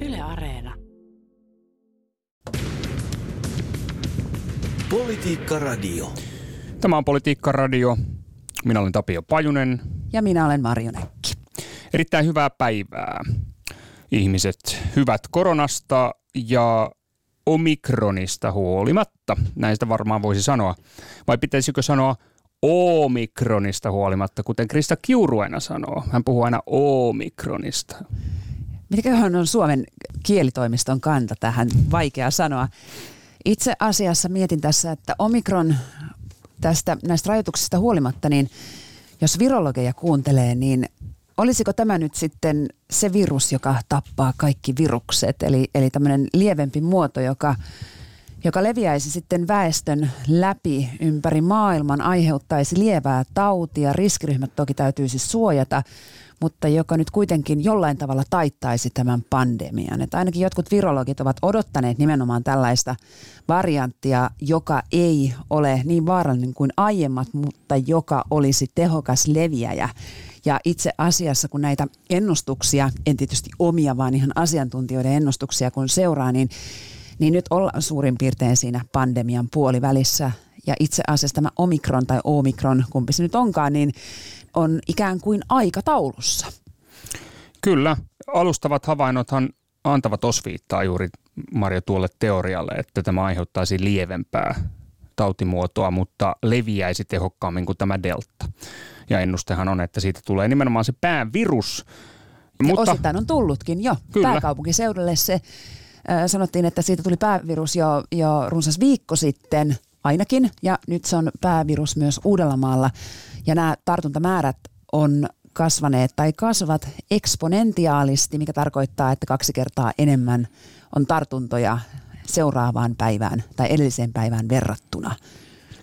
Yle Areena. Politiikka Radio. Tämä on Politiikka Radio. Minä olen Tapio Pajunen. Ja minä olen Marjo Näkki. Erittäin hyvää päivää ihmiset. Hyvät koronasta ja omikronista huolimatta. Näistä varmaan voisi sanoa. Vai pitäisikö sanoa omikronista huolimatta, kuten Krista Kiuru aina sanoo. Hän puhuu aina omikronista. Mitäköhän on Suomen kielitoimiston kanta tähän? Vaikea sanoa. Itse asiassa mietin tässä, että omikron tästä näistä rajoituksista huolimatta, niin jos virologeja kuuntelee, niin olisiko tämä nyt sitten se virus, joka tappaa kaikki virukset? Eli, eli tämmöinen lievempi muoto, joka, joka leviäisi sitten väestön läpi ympäri maailman, aiheuttaisi lievää tautia. Riskiryhmät toki täytyisi suojata, mutta joka nyt kuitenkin jollain tavalla taittaisi tämän pandemian. Että ainakin jotkut virologit ovat odottaneet nimenomaan tällaista varianttia, joka ei ole niin vaarallinen kuin aiemmat, mutta joka olisi tehokas leviäjä. Ja itse asiassa, kun näitä ennustuksia, en tietysti omia, vaan ihan asiantuntijoiden ennustuksia kun seuraa, niin, niin nyt ollaan suurin piirtein siinä pandemian puolivälissä. Ja itse asiassa tämä omikron tai omikron, kumpi se nyt onkaan, niin on ikään kuin aikataulussa. Kyllä, alustavat havainnothan antavat osviittaa juuri Marja tuolle teorialle, että tämä aiheuttaisi lievempää tautimuotoa, mutta leviäisi tehokkaammin kuin tämä delta. Ja ennustehan on, että siitä tulee nimenomaan se päävirus. Ja mutta, osittain on tullutkin jo. Kyllä. Pääkaupunkiseudulle se äh, sanottiin, että siitä tuli päävirus jo, jo runsas viikko sitten ainakin, ja nyt se on päävirus myös Uudellamaalla. Ja nämä tartuntamäärät on kasvaneet tai kasvavat eksponentiaalisti, mikä tarkoittaa, että kaksi kertaa enemmän on tartuntoja seuraavaan päivään tai edelliseen päivään verrattuna.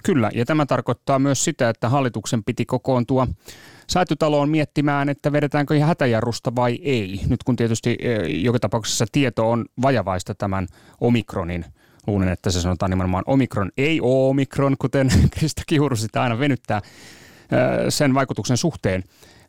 Kyllä, ja tämä tarkoittaa myös sitä, että hallituksen piti kokoontua säätytaloon miettimään, että vedetäänkö ihan hätäjarrusta vai ei. Nyt kun tietysti e, joka tapauksessa tieto on vajavaista tämän omikronin Luulen, että se sanotaan nimenomaan omikron, ei omikron, kuten Krista Kiuru sitä aina venyttää sen vaikutuksen suhteen.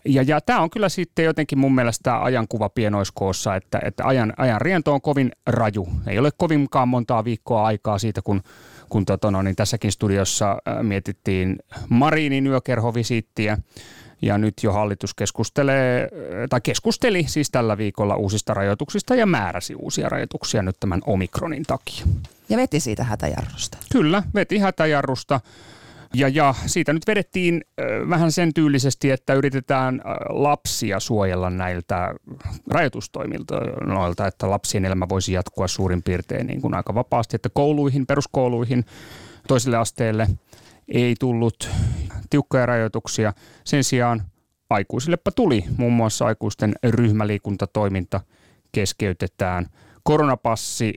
Ja, ja tämä on kyllä sitten jotenkin mun mielestä ajankuva pienoiskoossa, että, että ajan, ajan riento on kovin raju. Ei ole kovinkaan montaa viikkoa aikaa siitä, kun, kun tota no, niin tässäkin studiossa mietittiin Marinin yökerhovisiittiä. Ja nyt jo hallitus keskustelee, tai keskusteli siis tällä viikolla uusista rajoituksista ja määräsi uusia rajoituksia nyt tämän omikronin takia. Ja veti siitä hätäjarrusta. Kyllä, veti hätäjarrusta. Ja, ja siitä nyt vedettiin vähän sen tyylisesti, että yritetään lapsia suojella näiltä rajoitustoimilta noilta, että lapsien elämä voisi jatkua suurin piirtein niin kuin aika vapaasti, että kouluihin, peruskouluihin, toiselle asteelle ei tullut tiukkoja rajoituksia. Sen sijaan aikuisillepa tuli muun muassa aikuisten ryhmäliikuntatoiminta keskeytetään, koronapassi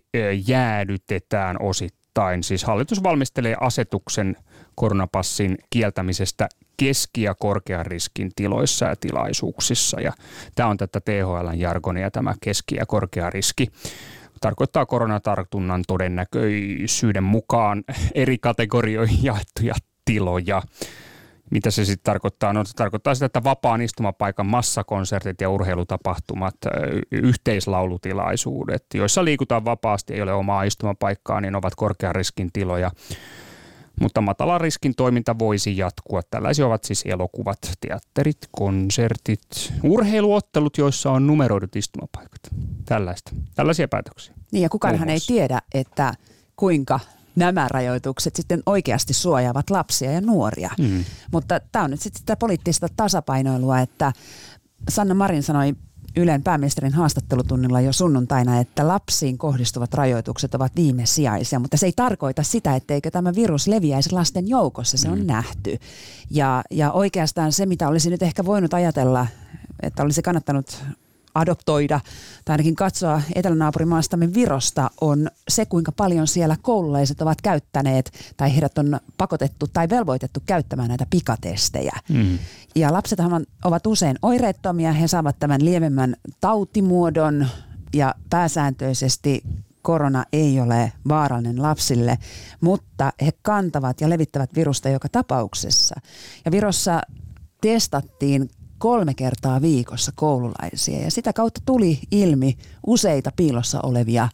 jäädytetään osittain. Siis hallitus valmistelee asetuksen – koronapassin kieltämisestä keski- ja korkean riskin tiloissa ja tilaisuuksissa. Ja tämä on tätä THLn jargonia, tämä keski- ja korkea riski tarkoittaa koronatartunnan todennäköisyyden mukaan eri kategorioihin jaettuja tiloja. Mitä se sitten tarkoittaa? No se tarkoittaa sitä, että vapaan istumapaikan massakonsertit ja urheilutapahtumat, yhteislaulutilaisuudet, joissa liikutaan vapaasti, ei ole omaa istumapaikkaa, niin ovat korkean riskin tiloja mutta matalan riskin toiminta voisi jatkua. Tällaisia ovat siis elokuvat, teatterit, konsertit, urheiluottelut, joissa on numeroidut istumapaikat. Tällaista. Tällaisia päätöksiä. Niin ja kukaanhan ei tiedä, että kuinka nämä rajoitukset sitten oikeasti suojaavat lapsia ja nuoria. Mm. Mutta tämä on nyt sitten sitä poliittista tasapainoilua, että Sanna Marin sanoi Ylen pääministerin haastattelutunnilla jo sunnuntaina, että lapsiin kohdistuvat rajoitukset ovat viimesijaisia, mutta se ei tarkoita sitä, etteikö tämä virus leviäisi lasten joukossa, se on mm. nähty. Ja, ja oikeastaan se, mitä olisi nyt ehkä voinut ajatella, että olisi kannattanut adoptoida tai ainakin katsoa etelänaapurimastamme Virosta on se, kuinka paljon siellä koululaiset ovat käyttäneet tai heidät on pakotettu tai velvoitettu käyttämään näitä pikatestejä. Mm. Ja lapsethan ovat usein oireettomia, he saavat tämän lievemmän tautimuodon ja pääsääntöisesti korona ei ole vaarallinen lapsille, mutta he kantavat ja levittävät virusta joka tapauksessa. Ja Virossa testattiin kolme kertaa viikossa koululaisia ja sitä kautta tuli ilmi useita piilossa olevia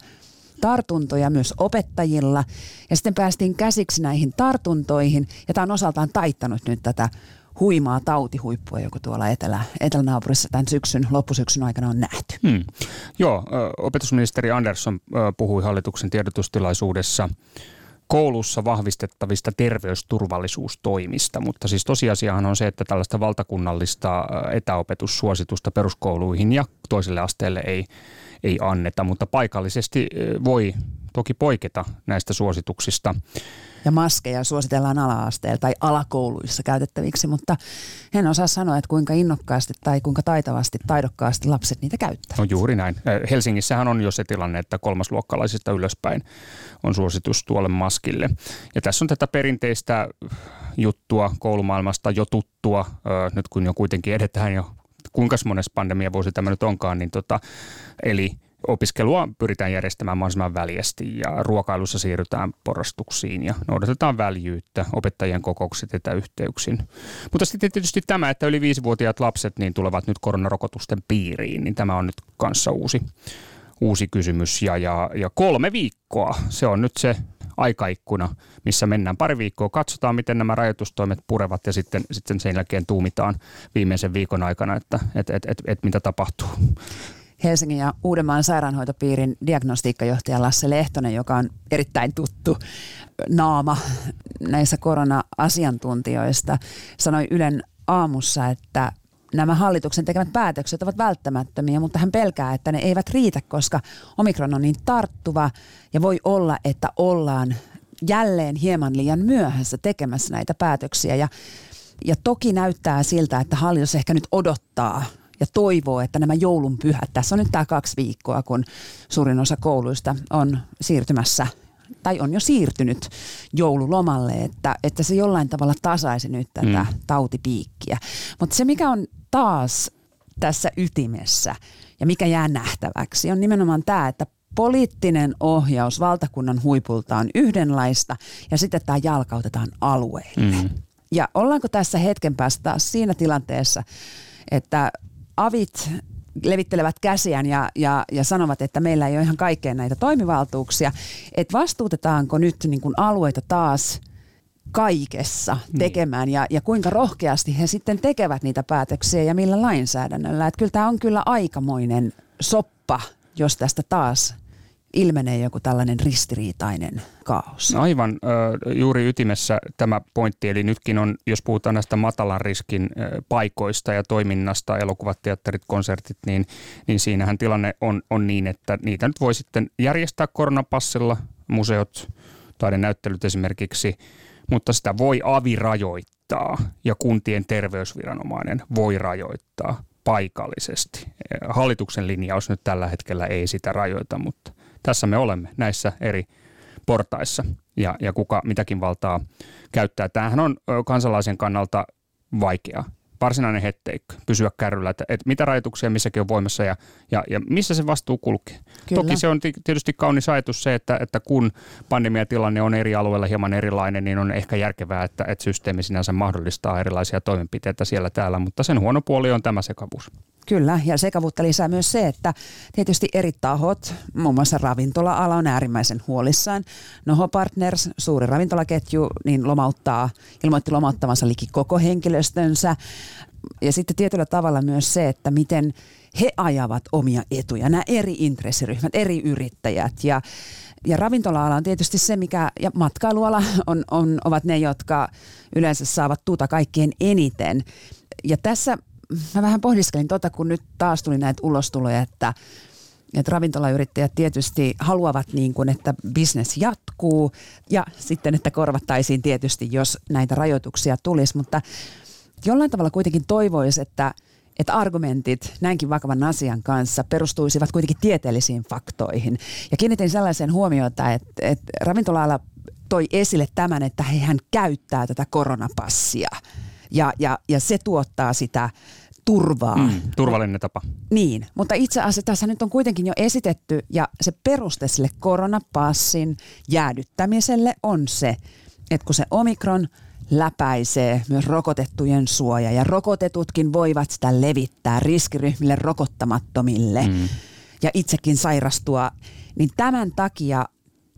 tartuntoja myös opettajilla. Ja sitten päästiin käsiksi näihin tartuntoihin ja tämä on osaltaan taittanut nyt tätä huimaa tautihuippua, joka tuolla etelä, etelänaapurissa tämän syksyn, loppusyksyn aikana on nähty. Hmm. Joo, opetusministeri Andersson puhui hallituksen tiedotustilaisuudessa koulussa vahvistettavista terveysturvallisuustoimista, mutta siis tosiasiahan on se, että tällaista valtakunnallista etäopetussuositusta peruskouluihin ja toiselle asteelle ei, ei anneta, mutta paikallisesti voi toki poiketa näistä suosituksista. Ja maskeja suositellaan ala-asteella tai alakouluissa käytettäviksi, mutta en osaa sanoa, että kuinka innokkaasti tai kuinka taitavasti, taidokkaasti lapset niitä käyttävät. No juuri näin. Helsingissähän on jo se tilanne, että kolmasluokkalaisista ylöspäin on suositus tuolle maskille. Ja tässä on tätä perinteistä juttua koulumaailmasta jo tuttua, nyt kun jo kuitenkin edetään jo kuinka monessa pandemiavuosi tämä nyt onkaan, niin tota, eli opiskelua pyritään järjestämään mahdollisimman väljästi ja ruokailussa siirrytään porrastuksiin ja noudatetaan väljyyttä, opettajien kokoukset etäyhteyksin. Mutta sitten tietysti tämä, että yli viisivuotiaat lapset niin tulevat nyt koronarokotusten piiriin, niin tämä on nyt kanssa uusi, uusi kysymys. Ja, ja, ja kolme viikkoa, se on nyt se aikaikkuna, missä mennään pari viikkoa, katsotaan miten nämä rajoitustoimet purevat ja sitten, sitten sen jälkeen tuumitaan viimeisen viikon aikana, että et, et, et, et mitä tapahtuu. Helsingin ja Uudenmaan sairaanhoitopiirin diagnostiikkajohtaja Lasse Lehtonen, joka on erittäin tuttu naama näissä korona-asiantuntijoista, sanoi Ylen aamussa, että nämä hallituksen tekemät päätökset ovat välttämättömiä, mutta hän pelkää, että ne eivät riitä, koska omikron on niin tarttuva ja voi olla, että ollaan jälleen hieman liian myöhässä tekemässä näitä päätöksiä. Ja, ja toki näyttää siltä, että hallitus ehkä nyt odottaa ja toivoo, että nämä joulun pyhät, tässä on nyt tämä kaksi viikkoa, kun suurin osa kouluista on siirtymässä tai on jo siirtynyt joululomalle, että, että se jollain tavalla tasaisi nyt tätä mm. tautipiikkiä. Mutta se, mikä on taas tässä ytimessä ja mikä jää nähtäväksi, on nimenomaan tämä, että poliittinen ohjaus valtakunnan huipulta on yhdenlaista ja sitten tämä jalkautetaan alueille. Mm. Ja ollaanko tässä hetken päästä taas siinä tilanteessa, että avit levittelevät käsiään ja, ja, ja sanovat, että meillä ei ole ihan kaikkeen näitä toimivaltuuksia. Että vastuutetaanko nyt niin kuin alueita taas kaikessa niin. tekemään niin. ja, ja kuinka rohkeasti he sitten tekevät niitä päätöksiä ja millä lainsäädännöllä. Että kyllä tämä on kyllä aikamoinen soppa, jos tästä taas ilmenee joku tällainen ristiriitainen kaos. No aivan juuri ytimessä tämä pointti, eli nytkin on, jos puhutaan näistä matalan riskin paikoista ja toiminnasta, elokuvat, teatterit, konsertit, niin, niin siinähän tilanne on, on niin, että niitä nyt voi sitten järjestää koronapassilla, museot, taidenäyttelyt esimerkiksi, mutta sitä voi avi rajoittaa ja kuntien terveysviranomainen voi rajoittaa paikallisesti. Hallituksen linjaus nyt tällä hetkellä ei sitä rajoita, mutta tässä me olemme näissä eri portaissa ja, ja kuka mitäkin valtaa käyttää. Tämähän on kansalaisen kannalta vaikea varsinainen hetteikkö, pysyä kärryllä, että, että mitä rajoituksia missäkin on voimassa ja, ja, ja missä se vastuu kulkee. Kyllä. Toki se on tietysti kaunis ajatus se, että, että kun pandemiatilanne on eri alueilla hieman erilainen, niin on ehkä järkevää, että, että systeemi sinänsä mahdollistaa erilaisia toimenpiteitä siellä täällä, mutta sen huono puoli on tämä sekavuus. Kyllä, ja sekavuutta lisää myös se, että tietysti eri tahot, muun muassa ravintola-ala on äärimmäisen huolissaan. Noho Partners, suuri ravintolaketju, niin lomauttaa, ilmoitti lomauttavansa liki koko henkilöstönsä. Ja sitten tietyllä tavalla myös se, että miten he ajavat omia etuja, nämä eri intressiryhmät, eri yrittäjät ja ja ravintola-ala on tietysti se, mikä, ja matkailuala on, on, ovat ne, jotka yleensä saavat tuuta kaikkien eniten. Ja tässä mä vähän pohdiskelin tota, kun nyt taas tuli näitä ulostuloja, että että ravintolayrittäjät tietysti haluavat niin kuin, että bisnes jatkuu ja sitten, että korvattaisiin tietysti, jos näitä rajoituksia tulisi, mutta jollain tavalla kuitenkin toivoisi, että, että argumentit näinkin vakavan asian kanssa perustuisivat kuitenkin tieteellisiin faktoihin. Ja kiinnitin sellaisen huomiota, että, että ravintola toi esille tämän, että hän käyttää tätä koronapassia – ja, ja, ja se tuottaa sitä turvaa. Mm, turvallinen tapa. Niin, mutta itse asiassa tässä nyt on kuitenkin jo esitetty ja se peruste sille koronapassin jäädyttämiselle on se, että kun se omikron läpäisee myös rokotettujen suoja ja rokotetutkin voivat sitä levittää riskiryhmille rokottamattomille mm. ja itsekin sairastua, niin tämän takia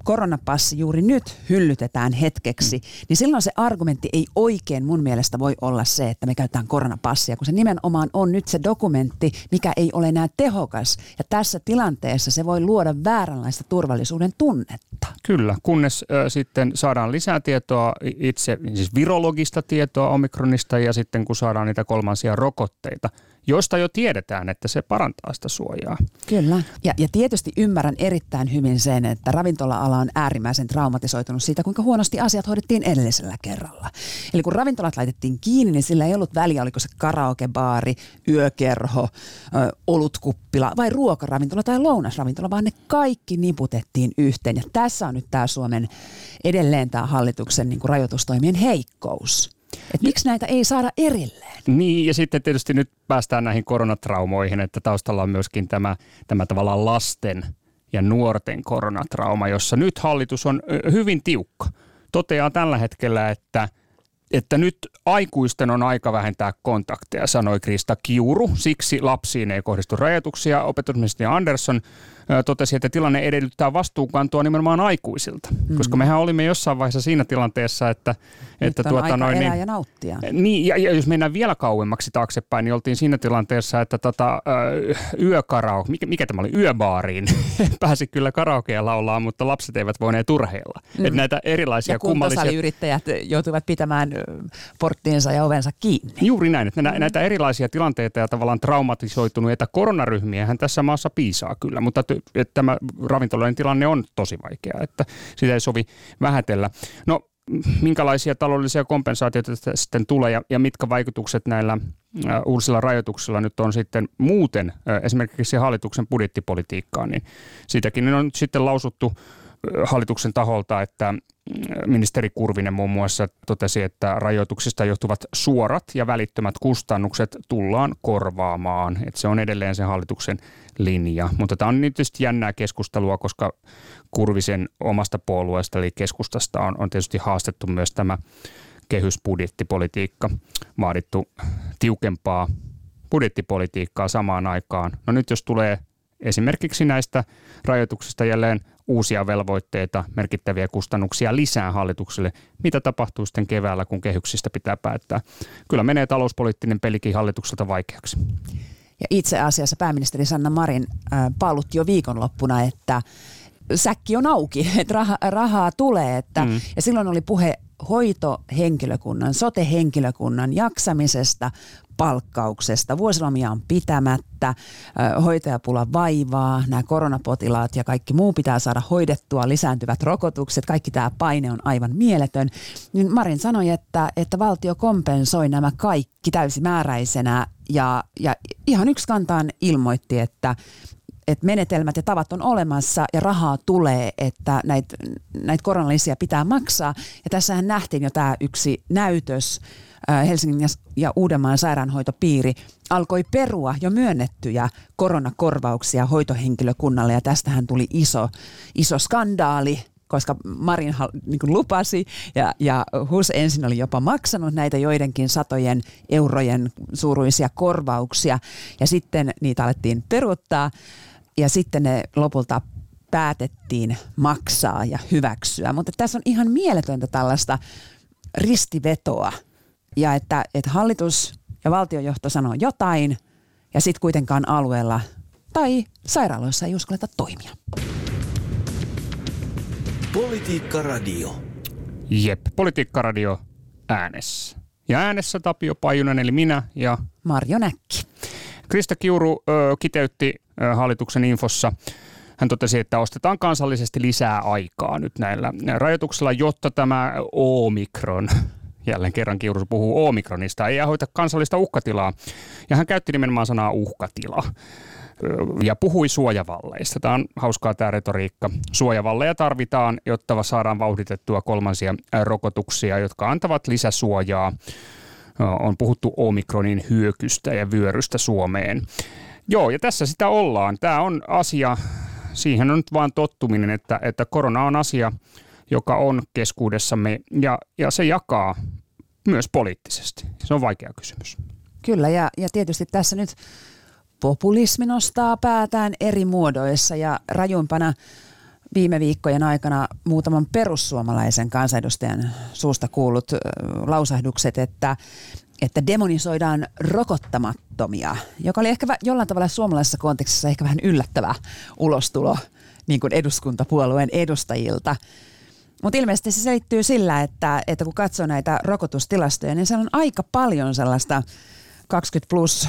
koronapassi juuri nyt hyllytetään hetkeksi, niin silloin se argumentti ei oikein mun mielestä voi olla se, että me käytetään koronapassia, kun se nimenomaan on nyt se dokumentti, mikä ei ole enää tehokas. Ja tässä tilanteessa se voi luoda vääränlaista turvallisuuden tunnetta. Kyllä, kunnes äh, sitten saadaan lisää tietoa, itse siis virologista tietoa omikronista ja sitten kun saadaan niitä kolmansia rokotteita – josta jo tiedetään, että se parantaa sitä suojaa. Kyllä. Ja, ja tietysti ymmärrän erittäin hyvin sen, että ravintola-ala on äärimmäisen traumatisoitunut siitä, kuinka huonosti asiat hoidettiin edellisellä kerralla. Eli kun ravintolat laitettiin kiinni, niin sillä ei ollut väliä, oliko se karaokebaari, yökerho, ö, olutkuppila vai ruokaravintola tai lounasravintola, vaan ne kaikki niputettiin yhteen. Ja tässä on nyt tämä Suomen edelleen tämä hallituksen niin kuin rajoitustoimien heikkous. Et miksi näitä ei saada erilleen? Niin, ja sitten tietysti nyt päästään näihin koronatraumoihin, että taustalla on myöskin tämä, tämä tavallaan lasten ja nuorten koronatrauma, jossa nyt hallitus on hyvin tiukka. Toteaa tällä hetkellä, että – että nyt aikuisten on aika vähentää kontakteja, sanoi Krista Kiuru. Siksi lapsiin ei kohdistu rajoituksia. Opetusministeri Andersson totesi, että tilanne edellyttää vastuunkantoa nimenomaan aikuisilta. Mm-hmm. Koska mehän olimme jossain vaiheessa siinä tilanteessa, että... Nyt että on tuota, aika noin, niin, ja nauttia. Niin, ja, ja jos mennään vielä kauemmaksi taaksepäin, niin oltiin siinä tilanteessa, että tota, yökarao, mikä, mikä tämä oli, yöbaariin, pääsi kyllä karaokea laulaa, mutta lapset eivät voineet turheilla. Mm. Että näitä erilaisia ja kummallisia... yrittäjät joutuivat pitämään porttiinsa ja ovensa kiinni. Juuri näin, että näitä erilaisia tilanteita ja tavallaan traumatisoituneita koronaryhmiä tässä maassa piisaa kyllä, mutta että tämä ravintoloiden tilanne on tosi vaikea, että sitä ei sovi vähätellä. No minkälaisia taloudellisia kompensaatioita sitten tulee ja, ja mitkä vaikutukset näillä äh, uusilla rajoituksilla nyt on sitten muuten äh, esimerkiksi hallituksen budjettipolitiikkaan, niin siitäkin on nyt sitten lausuttu hallituksen taholta, että ministeri Kurvinen muun muassa totesi, että rajoituksista johtuvat suorat ja välittömät kustannukset tullaan korvaamaan. Että se on edelleen se hallituksen linja. Mutta tämä on tietysti jännää keskustelua, koska Kurvisen omasta puolueesta eli keskustasta on, on tietysti haastettu myös tämä kehysbudjettipolitiikka, vaadittu tiukempaa budjettipolitiikkaa samaan aikaan. No nyt jos tulee esimerkiksi näistä rajoituksista jälleen uusia velvoitteita, merkittäviä kustannuksia lisää hallitukselle. Mitä tapahtuu sitten keväällä, kun kehyksistä pitää päättää? Kyllä menee talouspoliittinen pelikin hallitukselta vaikeaksi. Ja itse asiassa pääministeri Sanna Marin äh, paalutti jo viikonloppuna, että säkki on auki, että raha, rahaa tulee. Että, mm. Ja silloin oli puhe hoitohenkilökunnan, sotehenkilökunnan jaksamisesta, palkkauksesta. Vuosilomia on pitämättä, hoitajapula vaivaa, nämä koronapotilaat ja kaikki muu pitää saada hoidettua, lisääntyvät rokotukset, kaikki tämä paine on aivan mieletön. Niin Marin sanoi, että, että valtio kompensoi nämä kaikki täysimääräisenä ja, ja ihan yksi kantaan ilmoitti, että että menetelmät ja tavat on olemassa ja rahaa tulee, että näitä näit koronalisia pitää maksaa. Ja tässähän nähtiin jo tämä yksi näytös, Helsingin ja Uudenmaan sairaanhoitopiiri alkoi perua jo myönnettyjä koronakorvauksia hoitohenkilökunnalle. Ja tästähän tuli iso, iso skandaali koska Marin niin lupasi ja, ja HUS ensin oli jopa maksanut näitä joidenkin satojen eurojen suuruisia korvauksia. Ja sitten niitä alettiin peruuttaa ja sitten ne lopulta päätettiin maksaa ja hyväksyä. Mutta tässä on ihan mieletöntä tällaista ristivetoa ja että, että hallitus ja valtiojohto sanoo jotain ja sitten kuitenkaan alueella tai sairaaloissa ei uskalleta toimia. Politiikka Radio. Jep, Politiikka Radio äänessä. Ja äänessä Tapio Pajunen eli minä ja Marjo Näkki. Krista Kiuru ö, kiteytti hallituksen infossa hän totesi, että ostetaan kansallisesti lisää aikaa nyt näillä rajoituksilla, jotta tämä Omikron, jälleen kerran Kiurus puhuu Omikronista, ei aiheuta kansallista uhkatilaa. Ja hän käytti nimenomaan sanaa uhkatila ja puhui suojavalleista. Tämä on hauskaa tämä retoriikka. Suojavalleja tarvitaan, jotta saadaan vauhditettua kolmansia rokotuksia, jotka antavat lisäsuojaa. On puhuttu omikronin hyökystä ja vyörystä Suomeen. Joo, ja tässä sitä ollaan. Tämä on asia, siihen on nyt vaan tottuminen, että, että korona on asia, joka on keskuudessamme ja, ja se jakaa myös poliittisesti? Se on vaikea kysymys. Kyllä, ja, ja tietysti tässä nyt populismi nostaa päätään eri muodoissa ja rajuimpana viime viikkojen aikana muutaman perussuomalaisen kansanedustajan suusta kuullut lausahdukset, että, että demonisoidaan rokottamattomia, joka oli ehkä jollain tavalla suomalaisessa kontekstissa ehkä vähän yllättävä ulostulo niin kuin eduskuntapuolueen edustajilta. Mutta ilmeisesti se selittyy sillä, että, että kun katsoo näitä rokotustilastoja, niin se on aika paljon sellaista 20 plus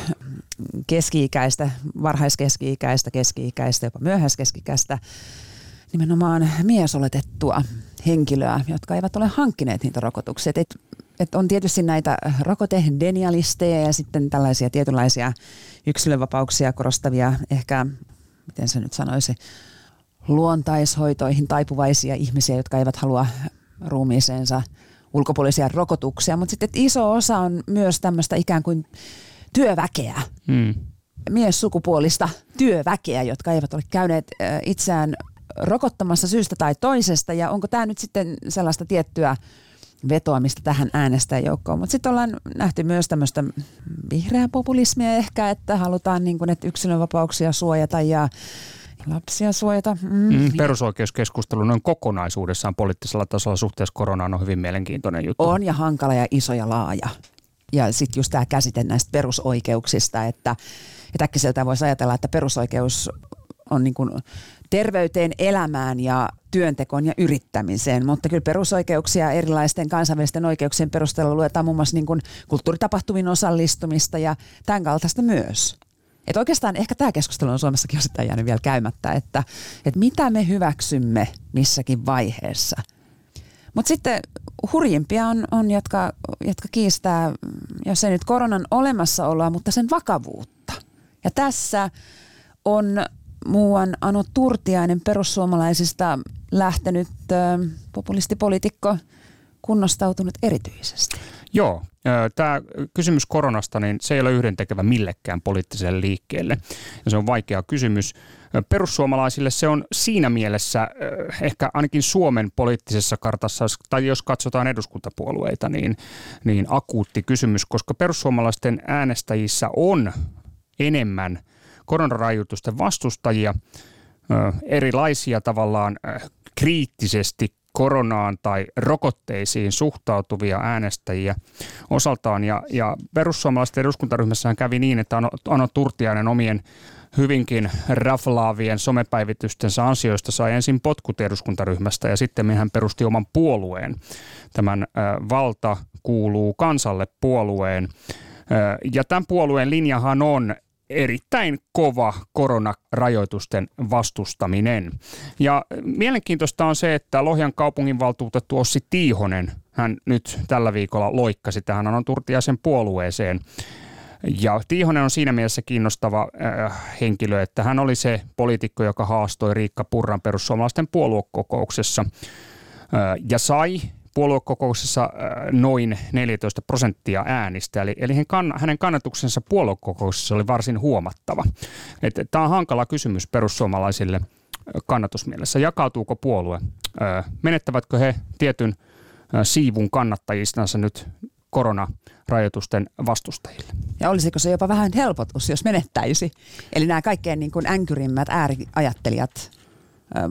keski-ikäistä, varhaiskeski-ikäistä, keski-ikäistä, jopa myöhäiskeski-ikäistä nimenomaan miesoletettua henkilöä, jotka eivät ole hankkineet niitä rokotuksia. Et, et on tietysti näitä rokotedenialisteja ja sitten tällaisia tietynlaisia yksilönvapauksia korostavia, ehkä, miten se nyt sanoisi, luontaishoitoihin taipuvaisia ihmisiä, jotka eivät halua ruumiiseensa ulkopuolisia rokotuksia, mutta sitten iso osa on myös tämmöistä ikään kuin työväkeä, mm. miessukupuolista työväkeä, jotka eivät ole käyneet itseään rokottamassa syystä tai toisesta. Ja onko tämä nyt sitten sellaista tiettyä vetoamista tähän äänestäjäjoukkoon. Mutta sitten ollaan nähty myös tämmöistä vihreää populismia ehkä, että halutaan niin kuin, että yksilönvapauksia suojata ja lapsia suojata. Mm. Mm, perusoikeuskeskustelu noin kokonaisuudessaan poliittisella tasolla suhteessa koronaan on hyvin mielenkiintoinen juttu. On ja hankala ja iso ja laaja. Ja sitten just tämä käsite näistä perusoikeuksista, että, että äkkiseltä voisi ajatella, että perusoikeus on niin kuin terveyteen, elämään ja työntekoon ja yrittämiseen, mutta kyllä perusoikeuksia erilaisten kansainvälisten oikeuksien perusteella luetaan muun muassa niin kuin osallistumista ja tämän kaltaista myös. Et oikeastaan ehkä tämä keskustelu on Suomessakin osittain jäänyt vielä käymättä, että, että mitä me hyväksymme missäkin vaiheessa. Mutta sitten hurjimpia on, on jotka, jotka kiistää, jos ei nyt koronan olemassaoloa, mutta sen vakavuutta. Ja tässä on muuan Ano Turtiainen perussuomalaisista lähtenyt populistipoliitikko kunnostautunut erityisesti. Joo, tämä kysymys koronasta, niin se ei ole yhdentekevä millekään poliittiselle liikkeelle. Ja se on vaikea kysymys. Perussuomalaisille se on siinä mielessä ehkä ainakin Suomen poliittisessa kartassa, tai jos katsotaan eduskuntapuolueita, niin, niin akuutti kysymys, koska perussuomalaisten äänestäjissä on enemmän – koronarajoitusten vastustajia, erilaisia tavallaan kriittisesti koronaan tai rokotteisiin suhtautuvia äänestäjiä osaltaan. Ja, ja perussuomalaisten eduskuntaryhmässään kävi niin, että Ano, ano Turtiainen omien hyvinkin raflaavien somepäivitystensä ansioista sai ensin potkut eduskuntaryhmästä ja sitten hän perusti oman puolueen. Tämän äh, valta kuuluu kansalle puolueen. Ja tämän puolueen linjahan on erittäin kova koronarajoitusten vastustaminen. Ja mielenkiintoista on se, että Lohjan kaupunginvaltuutettu Ossi Tiihonen, hän nyt tällä viikolla loikkasi tähän Anon Turtiaisen puolueeseen. Ja Tiihonen on siinä mielessä kiinnostava äh, henkilö, että hän oli se poliitikko, joka haastoi Riikka Purran perussuomalaisten puoluekokouksessa äh, ja sai puoluekokouksessa äh, noin 14 prosenttia äänistä, eli, eli hänen kannatuksensa puoluekokouksessa oli varsin huomattava. Tämä on hankala kysymys perussuomalaisille äh, kannatusmielessä. Jakautuuko puolue? Äh, menettävätkö he tietyn siivun kannattajistansa nyt koronarajoitusten vastustajille. Ja olisiko se jopa vähän helpotus, jos menettäisi? Eli nämä kaikkein niin kuin änkyrimmät ääriajattelijat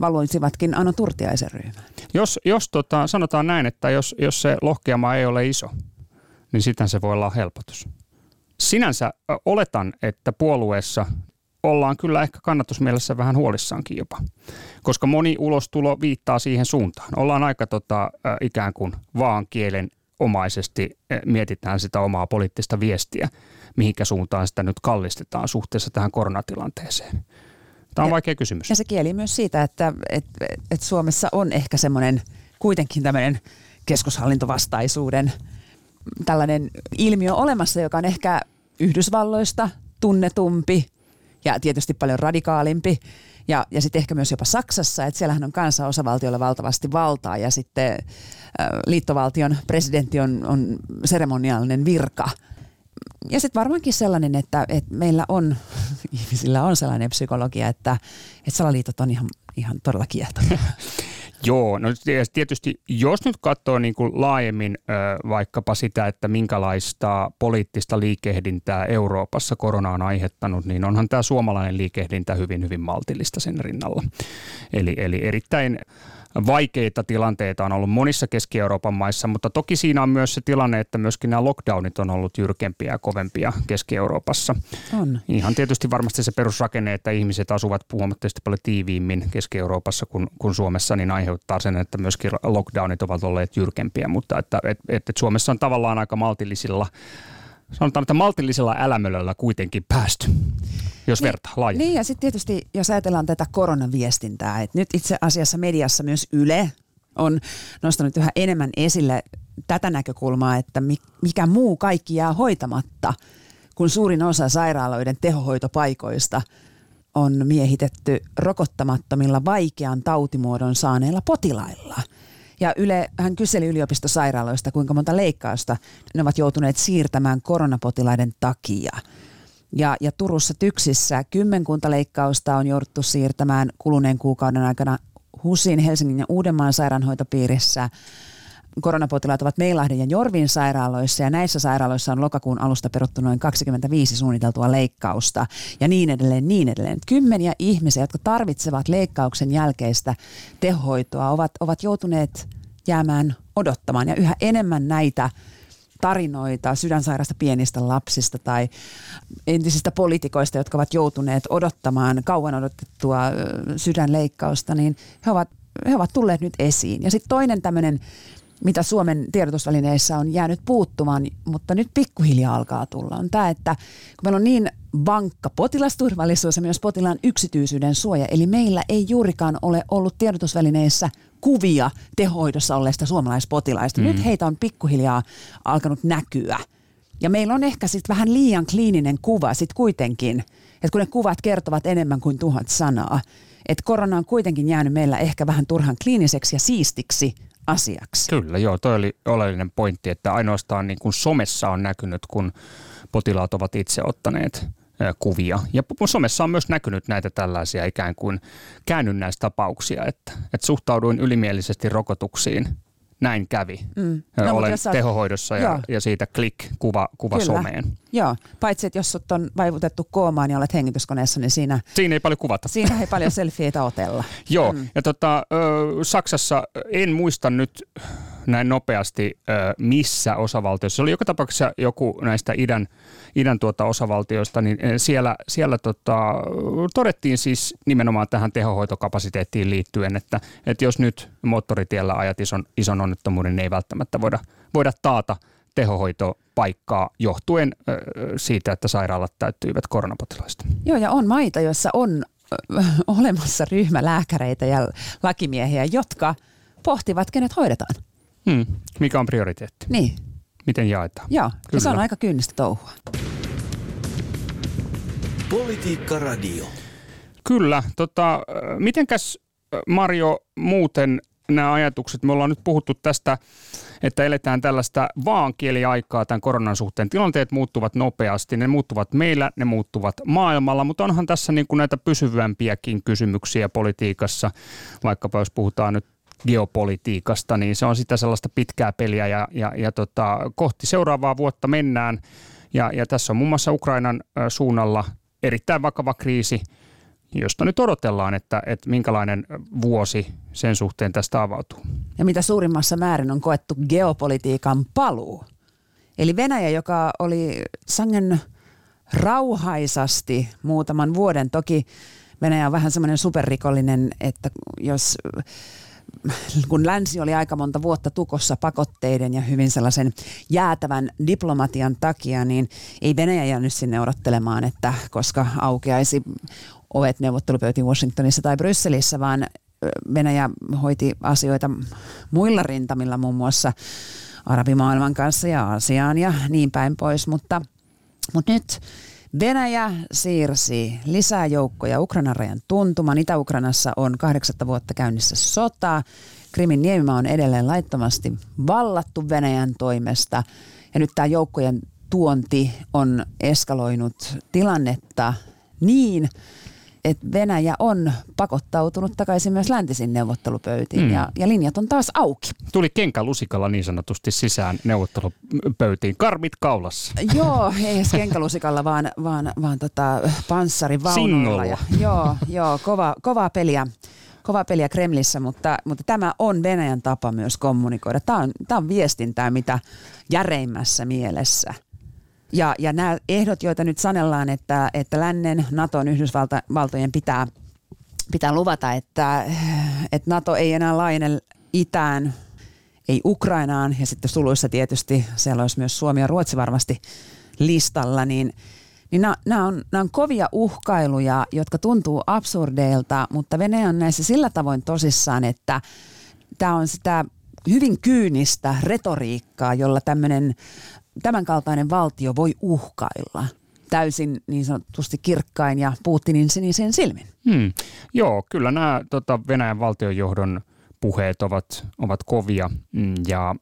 valuisivatkin Ano Turtiaisen ryhmään. Jos, jos tota, sanotaan näin, että jos, jos se lohkeama ei ole iso, niin sitten se voi olla helpotus. Sinänsä oletan, että puolueessa ollaan kyllä ehkä kannatusmielessä vähän huolissaankin jopa, koska moni ulostulo viittaa siihen suuntaan. Ollaan aika tota, ikään kuin vaan kielen omaisesti mietitään sitä omaa poliittista viestiä, mihinkä suuntaan sitä nyt kallistetaan suhteessa tähän koronatilanteeseen. Tämä on ja, vaikea kysymys. Ja se kieli myös siitä, että et, et Suomessa on ehkä semmoinen kuitenkin tämmöinen keskushallintovastaisuuden tällainen ilmiö olemassa, joka on ehkä Yhdysvalloista tunnetumpi ja tietysti paljon radikaalimpi. Ja, ja sitten ehkä myös jopa Saksassa, että siellähän on kanssa osavaltiolla valtavasti valtaa ja sitten äh, liittovaltion presidentti on, on seremoniaalinen virka – ja sitten varmaankin sellainen, että, että meillä on, ihmisillä on sellainen psykologia, että, että salaliitot on ihan, ihan todella kiehtovia. Joo, no tietysti jos nyt katsoo niin kuin laajemmin vaikkapa sitä, että minkälaista poliittista liikehdintää Euroopassa korona on aiheuttanut, niin onhan tämä suomalainen liikehdintä hyvin, hyvin maltillista sen rinnalla. Eli, eli erittäin vaikeita tilanteita on ollut monissa Keski-Euroopan maissa, mutta toki siinä on myös se tilanne, että myöskin nämä lockdownit on ollut jyrkempiä ja kovempia Keski-Euroopassa. On. Ihan tietysti varmasti se perusrakenne, että ihmiset asuvat huomattavasti paljon tiiviimmin Keski-Euroopassa kuin, kuin Suomessa, niin aiheuttaa sen, että myöskin lockdownit ovat olleet jyrkempiä, mutta että, että, että Suomessa on tavallaan aika maltillisilla sanotaan, että maltillisella älämölöllä kuitenkin päästy, jos niin, vertaa laajemmin. Niin ja sitten tietysti, jos ajatellaan tätä koronaviestintää, että nyt itse asiassa mediassa myös Yle on nostanut yhä enemmän esille tätä näkökulmaa, että mikä muu kaikki jää hoitamatta, kun suurin osa sairaaloiden tehohoitopaikoista on miehitetty rokottamattomilla vaikean tautimuodon saaneilla potilailla – ja Yle hän kyseli yliopistosairaaloista, kuinka monta leikkausta ne ovat joutuneet siirtämään koronapotilaiden takia. Ja, ja Turussa Tyksissä kymmenkunta leikkausta on jouduttu siirtämään kuluneen kuukauden aikana HUSin, Helsingin ja Uudenmaan sairaanhoitopiirissä. Koronapotilaat ovat Meilahden ja Jorvin sairaaloissa ja näissä sairaaloissa on lokakuun alusta peruttu noin 25 suunniteltua leikkausta ja niin edelleen, niin edelleen. Kymmeniä ihmisiä, jotka tarvitsevat leikkauksen jälkeistä tehohoitoa, ovat, ovat joutuneet jäämään odottamaan ja yhä enemmän näitä tarinoita sydänsairaista pienistä lapsista tai entisistä poliitikoista, jotka ovat joutuneet odottamaan kauan odotettua sydänleikkausta, niin he ovat, he ovat tulleet nyt esiin. Ja sitten toinen tämmöinen mitä Suomen tiedotusvälineissä on jäänyt puuttumaan, mutta nyt pikkuhiljaa alkaa tulla, on tämä, että kun meillä on niin vankka potilasturvallisuus ja myös potilaan yksityisyyden suoja, eli meillä ei juurikaan ole ollut tiedotusvälineissä kuvia tehoidossa olleista suomalaispotilaista. Mm. Nyt heitä on pikkuhiljaa alkanut näkyä. Ja meillä on ehkä sitten vähän liian kliininen kuva sitten kuitenkin, että kun ne kuvat kertovat enemmän kuin tuhat sanaa, että korona on kuitenkin jäänyt meillä ehkä vähän turhan kliiniseksi ja siistiksi – asiaksi. Kyllä, joo, toi oli oleellinen pointti, että ainoastaan niin kuin somessa on näkynyt, kun potilaat ovat itse ottaneet kuvia. Ja somessa on myös näkynyt näitä tällaisia ikään kuin käännynnäistapauksia, että, että suhtauduin ylimielisesti rokotuksiin näin kävi. Mm. No, Olen olet, tehohoidossa ja, ja siitä klik kuva, kuva Kyllä. someen. Joo, paitsi että jos on vaivutettu koomaan ja olet hengityskoneessa, niin siinä... Siinä ei paljon kuvata. Siinä ei paljon selfieitä otella. Joo, mm. ja tota, Saksassa en muista nyt näin nopeasti, missä osavaltiossa. Se oli joka tapauksessa joku näistä idän, idän tuota osavaltioista, niin siellä, siellä tota, todettiin siis nimenomaan tähän tehohoitokapasiteettiin liittyen, että, että jos nyt moottoritiellä ajat ison, ison onnettomuuden, niin ei välttämättä voida, voida taata tehohoitopaikkaa johtuen siitä, että sairaalat täyttyivät koronapotilaista. Joo, ja on maita, joissa on olemassa ryhmä lääkäreitä ja lakimiehiä, jotka pohtivat, kenet hoidetaan. Hmm. Mikä on prioriteetti? Niin. Miten jaetaan? Joo, Kyllä. ja se on aika kyynistä touhua. Politiikka Radio. Kyllä. Tota, mitenkäs Mario muuten nämä ajatukset, me ollaan nyt puhuttu tästä, että eletään tällaista vaankieliaikaa tämän koronan suhteen. Tilanteet muuttuvat nopeasti, ne muuttuvat meillä, ne muuttuvat maailmalla, mutta onhan tässä niin kuin näitä pysyvämpiäkin kysymyksiä politiikassa, vaikkapa jos puhutaan nyt geopolitiikasta, niin se on sitä sellaista pitkää peliä ja, ja, ja tota, kohti seuraavaa vuotta mennään. Ja, ja tässä on muun muassa Ukrainan suunnalla erittäin vakava kriisi, josta nyt odotellaan, että, että minkälainen vuosi sen suhteen tästä avautuu. Ja mitä suurimmassa määrin on koettu geopolitiikan paluu. Eli Venäjä, joka oli sangen rauhaisasti muutaman vuoden, toki Venäjä on vähän semmoinen superrikollinen, että jos kun länsi oli aika monta vuotta tukossa pakotteiden ja hyvin sellaisen jäätävän diplomatian takia, niin ei Venäjä jäänyt sinne odottelemaan, että koska aukeaisi ovet neuvottelupöytiin Washingtonissa tai Brysselissä, vaan Venäjä hoiti asioita muilla rintamilla, muun muassa arabimaailman kanssa ja Aasiaan ja niin päin pois, mutta, mutta nyt Venäjä siirsi lisää joukkoja Ukrainan rajan tuntumaan. Itä-Ukrainassa on kahdeksatta vuotta käynnissä sota. Krimin niemimaa on edelleen laittomasti vallattu Venäjän toimesta. Ja nyt tämä joukkojen tuonti on eskaloinut tilannetta niin, että Venäjä on pakottautunut takaisin myös läntisiin neuvottelupöytiin mm. ja, ja linjat on taas auki. Tuli kenkä lusikalla niin sanotusti sisään neuvottelupöytiin. Karmit kaulassa. Joo, ei edes kenkälusikalla, vaan, vaan, vaan tota, panssarivaunuilla. Ja, joo, joo kova, kovaa peliä kova peliä Kremlissä, mutta, mutta tämä on Venäjän tapa myös kommunikoida. Tämä on, tämä on viestintää mitä järeimmässä mielessä. Ja, ja nämä ehdot, joita nyt sanellaan, että, että lännen, Naton, Yhdysvaltojen pitää, pitää luvata, että, että Nato ei enää laajene itään, ei Ukrainaan, ja sitten suluissa tietysti siellä olisi myös Suomi ja Ruotsi varmasti listalla, niin, niin nämä, on, nämä on kovia uhkailuja, jotka tuntuu absurdeilta, mutta Venäjä on näissä sillä tavoin tosissaan, että tämä on sitä hyvin kyynistä retoriikkaa, jolla tämmöinen tämänkaltainen valtio voi uhkailla täysin niin sanotusti kirkkain ja Putinin sinisen silmin. Hmm. Joo, kyllä nämä tota, Venäjän valtionjohdon puheet ovat, ovat kovia mm, ja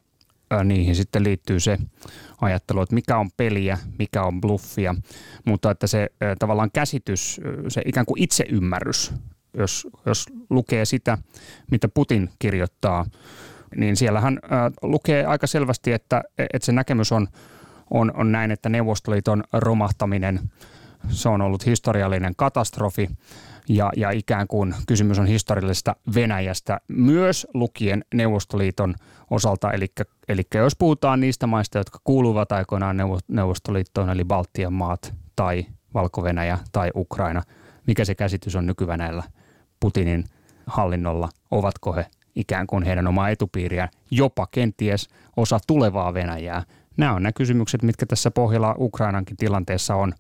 niihin sitten liittyy se ajattelu, että mikä on peliä, mikä on bluffia, mutta että se tavallaan käsitys, se ikään kuin itseymmärrys, jos, jos lukee sitä, mitä Putin kirjoittaa niin siellähän äh, lukee aika selvästi, että, että se näkemys on, on, on näin, että Neuvostoliiton romahtaminen, se on ollut historiallinen katastrofi ja, ja ikään kuin kysymys on historiallisesta Venäjästä myös lukien Neuvostoliiton osalta. Eli, eli jos puhutaan niistä maista, jotka kuuluvat aikoinaan Neuvostoliittoon, eli Baltian maat tai Valko-Venäjä tai Ukraina, mikä se käsitys on nykyvänäillä Putinin hallinnolla, ovatko he ikään kuin heidän omaa etupiiriä, jopa kenties osa tulevaa Venäjää. Nämä on nämä kysymykset, mitkä tässä pohjalla Ukrainankin tilanteessa on,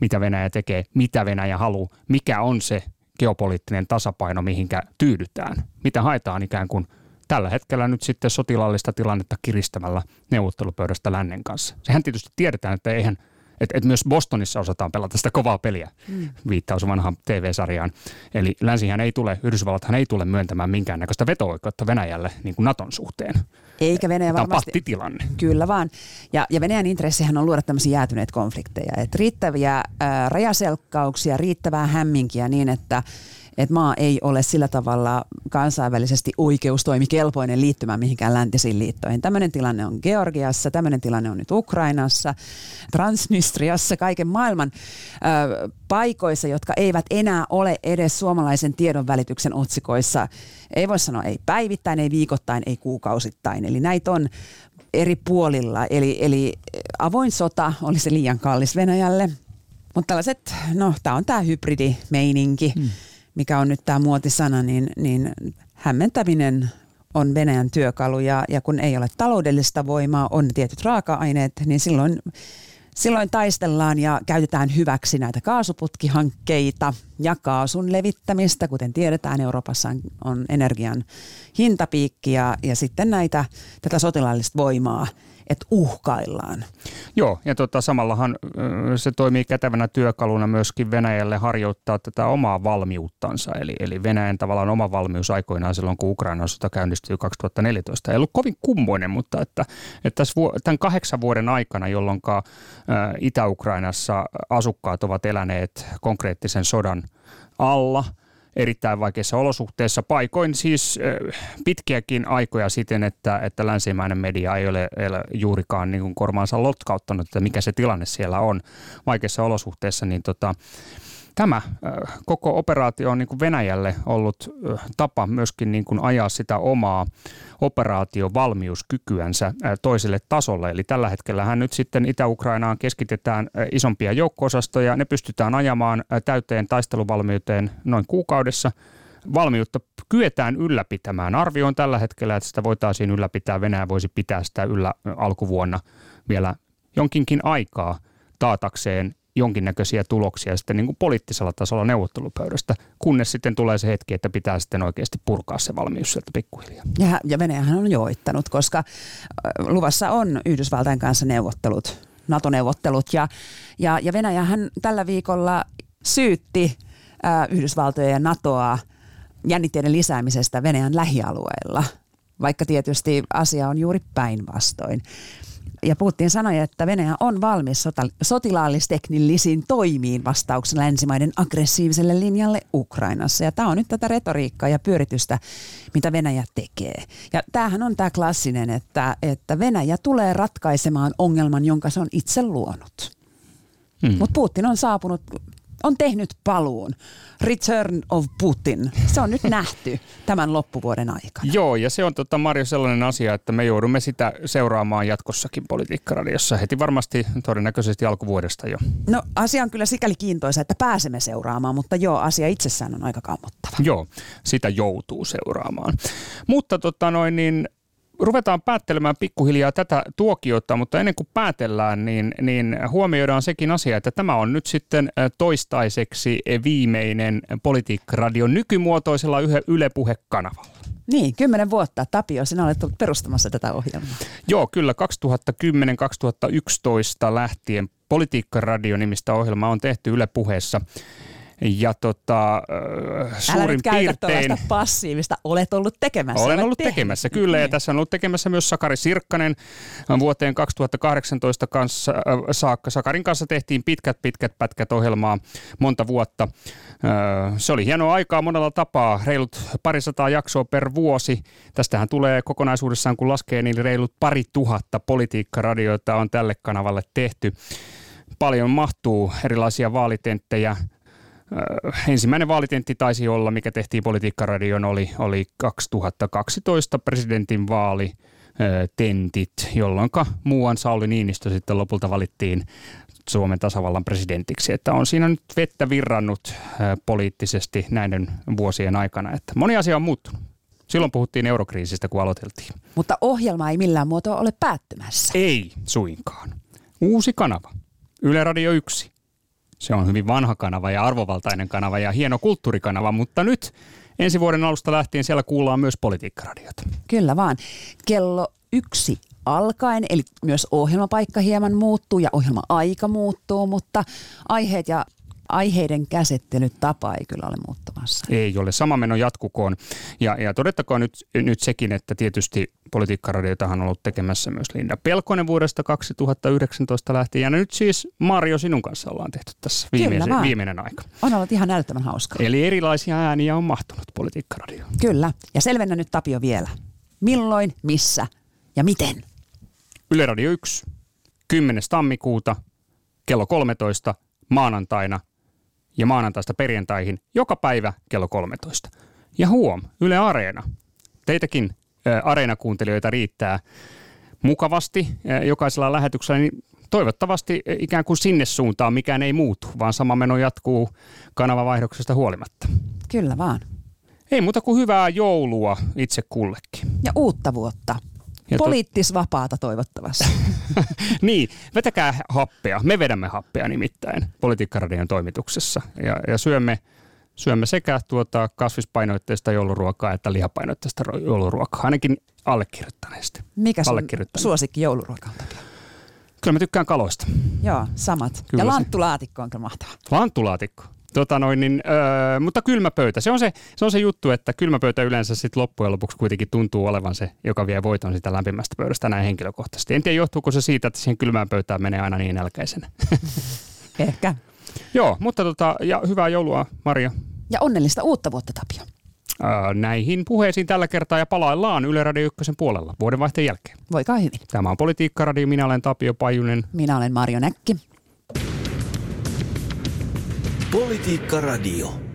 mitä Venäjä tekee, mitä Venäjä haluaa, mikä on se geopoliittinen tasapaino, mihinkä tyydytään, mitä haetaan ikään kuin tällä hetkellä nyt sitten sotilaallista tilannetta kiristämällä neuvottelupöydästä lännen kanssa. Sehän tietysti tiedetään, että eihän – että et myös Bostonissa osataan pelata sitä kovaa peliä, mm. viittaus vanhaan TV-sarjaan. Eli länsihän ei tule, Yhdysvallathan ei tule myöntämään minkäännäköistä veto-oikeutta Venäjälle niin kuin Naton suhteen. Eikä Venäjä Tämä varmasti. pattitilanne. Kyllä vaan. Ja, ja Venäjän intressihän on luoda tämmöisiä jäätyneitä konflikteja. Että riittäviä ää, rajaselkkauksia, riittävää hämminkiä niin, että että maa ei ole sillä tavalla kansainvälisesti oikeustoimikelpoinen liittymään mihinkään läntisiin liittoihin. Tämmöinen tilanne on Georgiassa, tämmöinen tilanne on nyt Ukrainassa, Transnistriassa, kaiken maailman ö, paikoissa, jotka eivät enää ole edes suomalaisen tiedon välityksen otsikoissa. Ei voi sanoa ei päivittäin, ei viikoittain, ei kuukausittain. Eli näitä on eri puolilla. Eli, eli avoin sota oli se liian kallis Venäjälle. Mutta tällaiset, no tämä on tämä hybridimeininki. Hmm mikä on nyt tämä muotisana, niin, niin hämmentäminen on Venäjän työkalu ja, ja kun ei ole taloudellista voimaa, on tietyt raaka-aineet, niin silloin, silloin taistellaan ja käytetään hyväksi näitä kaasuputkihankkeita ja kaasun levittämistä. Kuten tiedetään, Euroopassa on energian hintapiikki ja, ja sitten näitä, tätä sotilaallista voimaa – että uhkaillaan. Joo, ja tota, samallahan se toimii kätevänä työkaluna myöskin Venäjälle harjoittaa tätä omaa valmiuttansa. Eli, eli Venäjän tavallaan oma valmius aikoinaan silloin, kun Ukrainan sota käynnistyi 2014. Ei ollut kovin kummoinen, mutta että, että tämän kahdeksan vuoden aikana, jolloin Itä-Ukrainassa asukkaat ovat eläneet konkreettisen sodan alla – erittäin vaikeissa olosuhteissa, paikoin siis pitkiäkin aikoja siten, että, että länsimäinen media ei ole, ei ole juurikaan niin kuin kormaansa lotkauttanut, että mikä se tilanne siellä on. Vaikeissa olosuhteissa, niin tota, tämä äh, koko operaatio on niin kuin Venäjälle ollut äh, tapa myöskin niin kuin ajaa sitä omaa operaatiovalmiuskykyänsä äh, toiselle tasolle. Eli tällä hetkellä nyt sitten Itä-Ukrainaan keskitetään isompia joukko-osastoja. Ne pystytään ajamaan täyteen taisteluvalmiuteen noin kuukaudessa. Valmiutta kyetään ylläpitämään. Arvio on tällä hetkellä, että sitä voitaisiin ylläpitää. Venäjä voisi pitää sitä yllä alkuvuonna vielä jonkinkin aikaa taatakseen jonkinnäköisiä tuloksia sitten niin kuin poliittisella tasolla neuvottelupöydästä, kunnes sitten tulee se hetki, että pitää sitten oikeasti purkaa se valmius sieltä pikkuhiljaa. Ja, ja Venäjähän on joittanut, koska luvassa on Yhdysvaltain kanssa neuvottelut, NATO-neuvottelut ja, ja, ja Venäjähän tällä viikolla syytti äh, Yhdysvaltoja ja NATOa jännitteiden lisäämisestä Venäjän lähialueilla, vaikka tietysti asia on juuri päinvastoin. Ja puhuttiin sanoja, että Venäjä on valmis sota- sotilaallisteknillisiin toimiin vastauksena länsimaiden aggressiiviselle linjalle Ukrainassa. Ja tämä on nyt tätä retoriikkaa ja pyöritystä, mitä Venäjä tekee. Ja tämähän on tämä klassinen, että, että Venäjä tulee ratkaisemaan ongelman, jonka se on itse luonut. Hmm. Mutta Putin on saapunut on tehnyt paluun. Return of Putin. Se on nyt nähty tämän loppuvuoden aikana. Joo, ja se on tota, Marjo sellainen asia, että me joudumme sitä seuraamaan jatkossakin politiikkaradiossa heti varmasti todennäköisesti alkuvuodesta jo. No asia on kyllä sikäli kiintoisa, että pääsemme seuraamaan, mutta joo, asia itsessään on aika kammottava. Joo, sitä joutuu seuraamaan. Mutta tota noin, niin ruvetaan päättelemään pikkuhiljaa tätä tuokiota, mutta ennen kuin päätellään, niin, niin huomioidaan sekin asia, että tämä on nyt sitten toistaiseksi viimeinen Politiikka-radio nykymuotoisella Yle Puhe-kanavalla. Niin, kymmenen vuotta. Tapio, sinä olet ollut perustamassa tätä ohjelmaa. Joo, kyllä. 2010-2011 lähtien Politiikka-radio-nimistä ohjelmaa on tehty Yle Puheessa. Ja tota, suurin Älä nyt piirtein... passiivista, olet ollut tekemässä. Olen ollut tehnyt. tekemässä, kyllä. Niin. Ja tässä on ollut tekemässä myös Sakari Sirkkanen vuoteen 2018 kanssa, äh, saakka. Sakarin kanssa tehtiin pitkät, pitkät pätkät ohjelmaa monta vuotta. Äh, se oli hienoa aikaa monella tapaa, reilut parisataa jaksoa per vuosi. Tästähän tulee kokonaisuudessaan, kun laskee, niin reilut pari tuhatta politiikkaradioita on tälle kanavalle tehty. Paljon mahtuu erilaisia vaalitenttejä, ensimmäinen vaalitentti taisi olla, mikä tehtiin Politiikkaradion, oli, oli 2012 presidentin vaali tentit, jolloin muuan Sauli Niinistö sitten lopulta valittiin Suomen tasavallan presidentiksi. Että on siinä nyt vettä virrannut poliittisesti näiden vuosien aikana. Että moni asia on muuttunut. Silloin puhuttiin eurokriisistä, kun aloiteltiin. Mutta ohjelma ei millään muotoa ole päättymässä. Ei suinkaan. Uusi kanava. Yle Radio 1 se on hyvin vanha kanava ja arvovaltainen kanava ja hieno kulttuurikanava, mutta nyt ensi vuoden alusta lähtien siellä kuullaan myös politiikkaradiota. Kyllä vaan. Kello yksi alkaen, eli myös ohjelmapaikka hieman muuttuu ja ohjelma-aika muuttuu, mutta aiheet ja aiheiden käsittelytapa ei kyllä ole muuttumassa. Ei ole. Sama meno jatkukoon. Ja, ja todettakoon nyt, nyt sekin, että tietysti politiikkaradiotahan on ollut tekemässä myös Linda Pelkonen vuodesta 2019 lähtien. Ja nyt siis Mario sinun kanssa ollaan tehty tässä viimeisen, viimeinen aika. On ollut ihan näyttävän hauskaa. Eli erilaisia ääniä on mahtunut politiikkaradioon. Kyllä. Ja selvennä nyt Tapio vielä. Milloin, missä ja miten? Yle Radio 1, 10. tammikuuta, kello 13, maanantaina ja maanantaista perjantaihin joka päivä kello 13. Ja huom, Yle Areena. Teitäkin Areena-kuuntelijoita riittää mukavasti jokaisella lähetyksellä, niin toivottavasti ikään kuin sinne suuntaan mikään ei muutu, vaan sama meno jatkuu kanavavaihdoksesta huolimatta. Kyllä vaan. Ei muuta kuin hyvää joulua itse kullekin. Ja uutta vuotta. Ja Poliittisvapaata toivottavasti. niin, vetäkää happea. Me vedämme happea nimittäin Politiikkaradion toimituksessa. Ja, ja syömme, syömme sekä tuota kasvispainoitteista jouluruokaa että lihapainoitteista jouluruokaa, ainakin allekirjoittaneesti. Mikä sun suosikki jouluruoka? Kyllä mä tykkään kaloista. Joo, samat. Kyllä ja lanttulaatikko on kyllä mahtava. Lanttulaatikko. Tota noin, niin, öö, mutta kylmä pöytä. Se on se, se on se juttu, että kylmä pöytä yleensä sit loppujen lopuksi kuitenkin tuntuu olevan se, joka vie voiton sitä lämpimästä pöydästä näin henkilökohtaisesti. En tiedä, johtuuko se siitä, että siihen kylmään pöytään menee aina niin nälkäisenä. Ehkä. Joo, mutta tota, ja hyvää joulua Maria. Ja onnellista uutta vuotta Tapio. Öö, näihin puheisiin tällä kertaa ja palaillaan Yle Radio 1 puolella vuodenvaihteen jälkeen. Voikaa hyvin. Tämä on Politiikka Radio, minä olen Tapio Pajunen. Minä olen Marjo Näkki. Politiikka Radio.